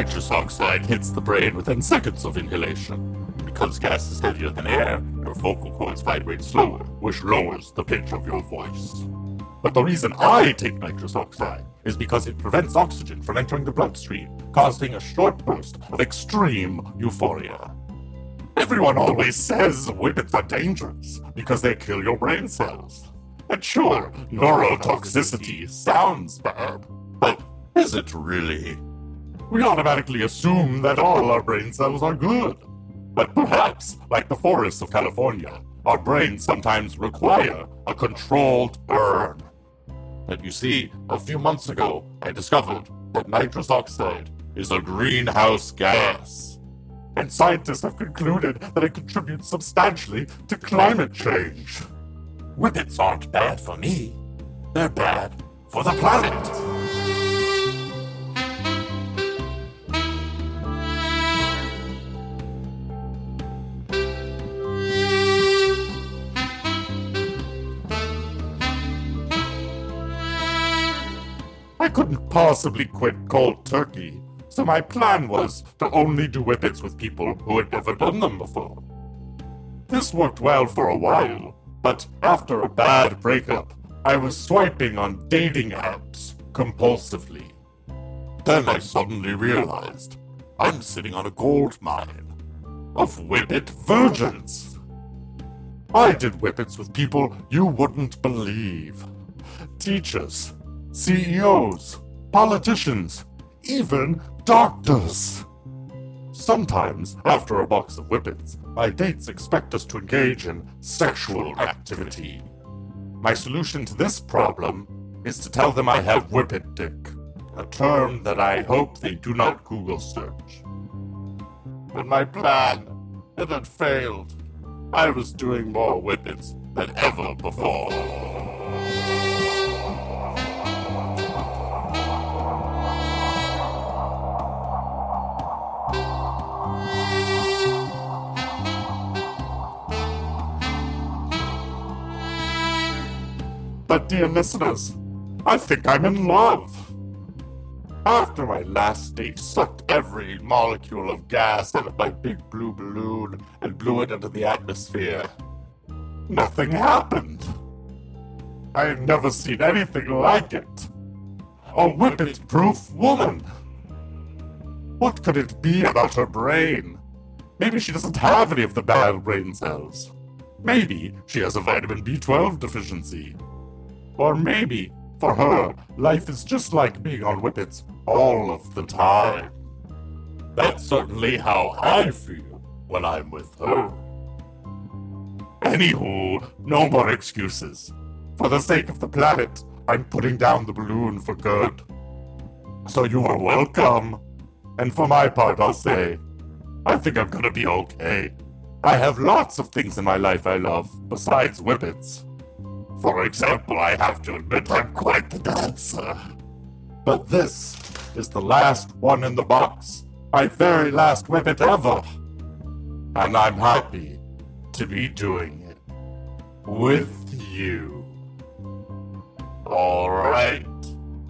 Nitrous oxide hits the brain within seconds of inhalation. Because gas is heavier than air, your vocal cords vibrate slower, which lowers the pitch of your voice. But the reason I take nitrous oxide is because it prevents oxygen from entering the bloodstream, causing a short burst of extreme euphoria. Everyone always says whippets are dangerous because they kill your brain cells. And sure, neurotoxicity sounds bad, but is it really? We automatically assume that all our brain cells are good. But perhaps, like the forests of California, our brains sometimes require a controlled burn. And you see, a few months ago, I discovered that nitrous oxide is a greenhouse gas. And scientists have concluded that it contributes substantially to climate change. Whippets aren't bad for me, they're bad for the planet. I couldn't possibly quit cold turkey, so my plan was to only do whippets with people who had never done them before. This worked well for a while, but after a bad breakup, I was swiping on dating apps compulsively. Then I suddenly realized I'm sitting on a gold mine of whippet virgins. I did whippets with people you wouldn't believe. Teachers, CEOs, politicians, even doctors. Sometimes, after a box of whippets, my dates expect us to engage in sexual activity. My solution to this problem is to tell them I have whippet dick, a term that I hope they do not Google search. But my plan, it had failed. I was doing more whippets than ever before. But, dear listeners, I think I'm in love. After my last date sucked every molecule of gas out of my big blue balloon and blew it into the atmosphere, nothing happened. I had never seen anything like it. A whippet proof woman. What could it be about her brain? Maybe she doesn't have any of the bad brain cells. Maybe she has a vitamin B12 deficiency. Or maybe, for her, life is just like being on whippets all of the time. That's certainly how I feel when I'm with her. Anywho, no more excuses. For the sake of the planet, I'm putting down the balloon for good. So you are welcome. And for my part, I'll say, I think I'm gonna be okay. I have lots of things in my life I love, besides whippets. For example, I have to admit I'm quite the dancer. But this is the last one in the box. My very last whippet ever. And I'm happy to be doing it with you. Alright,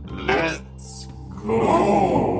let's go.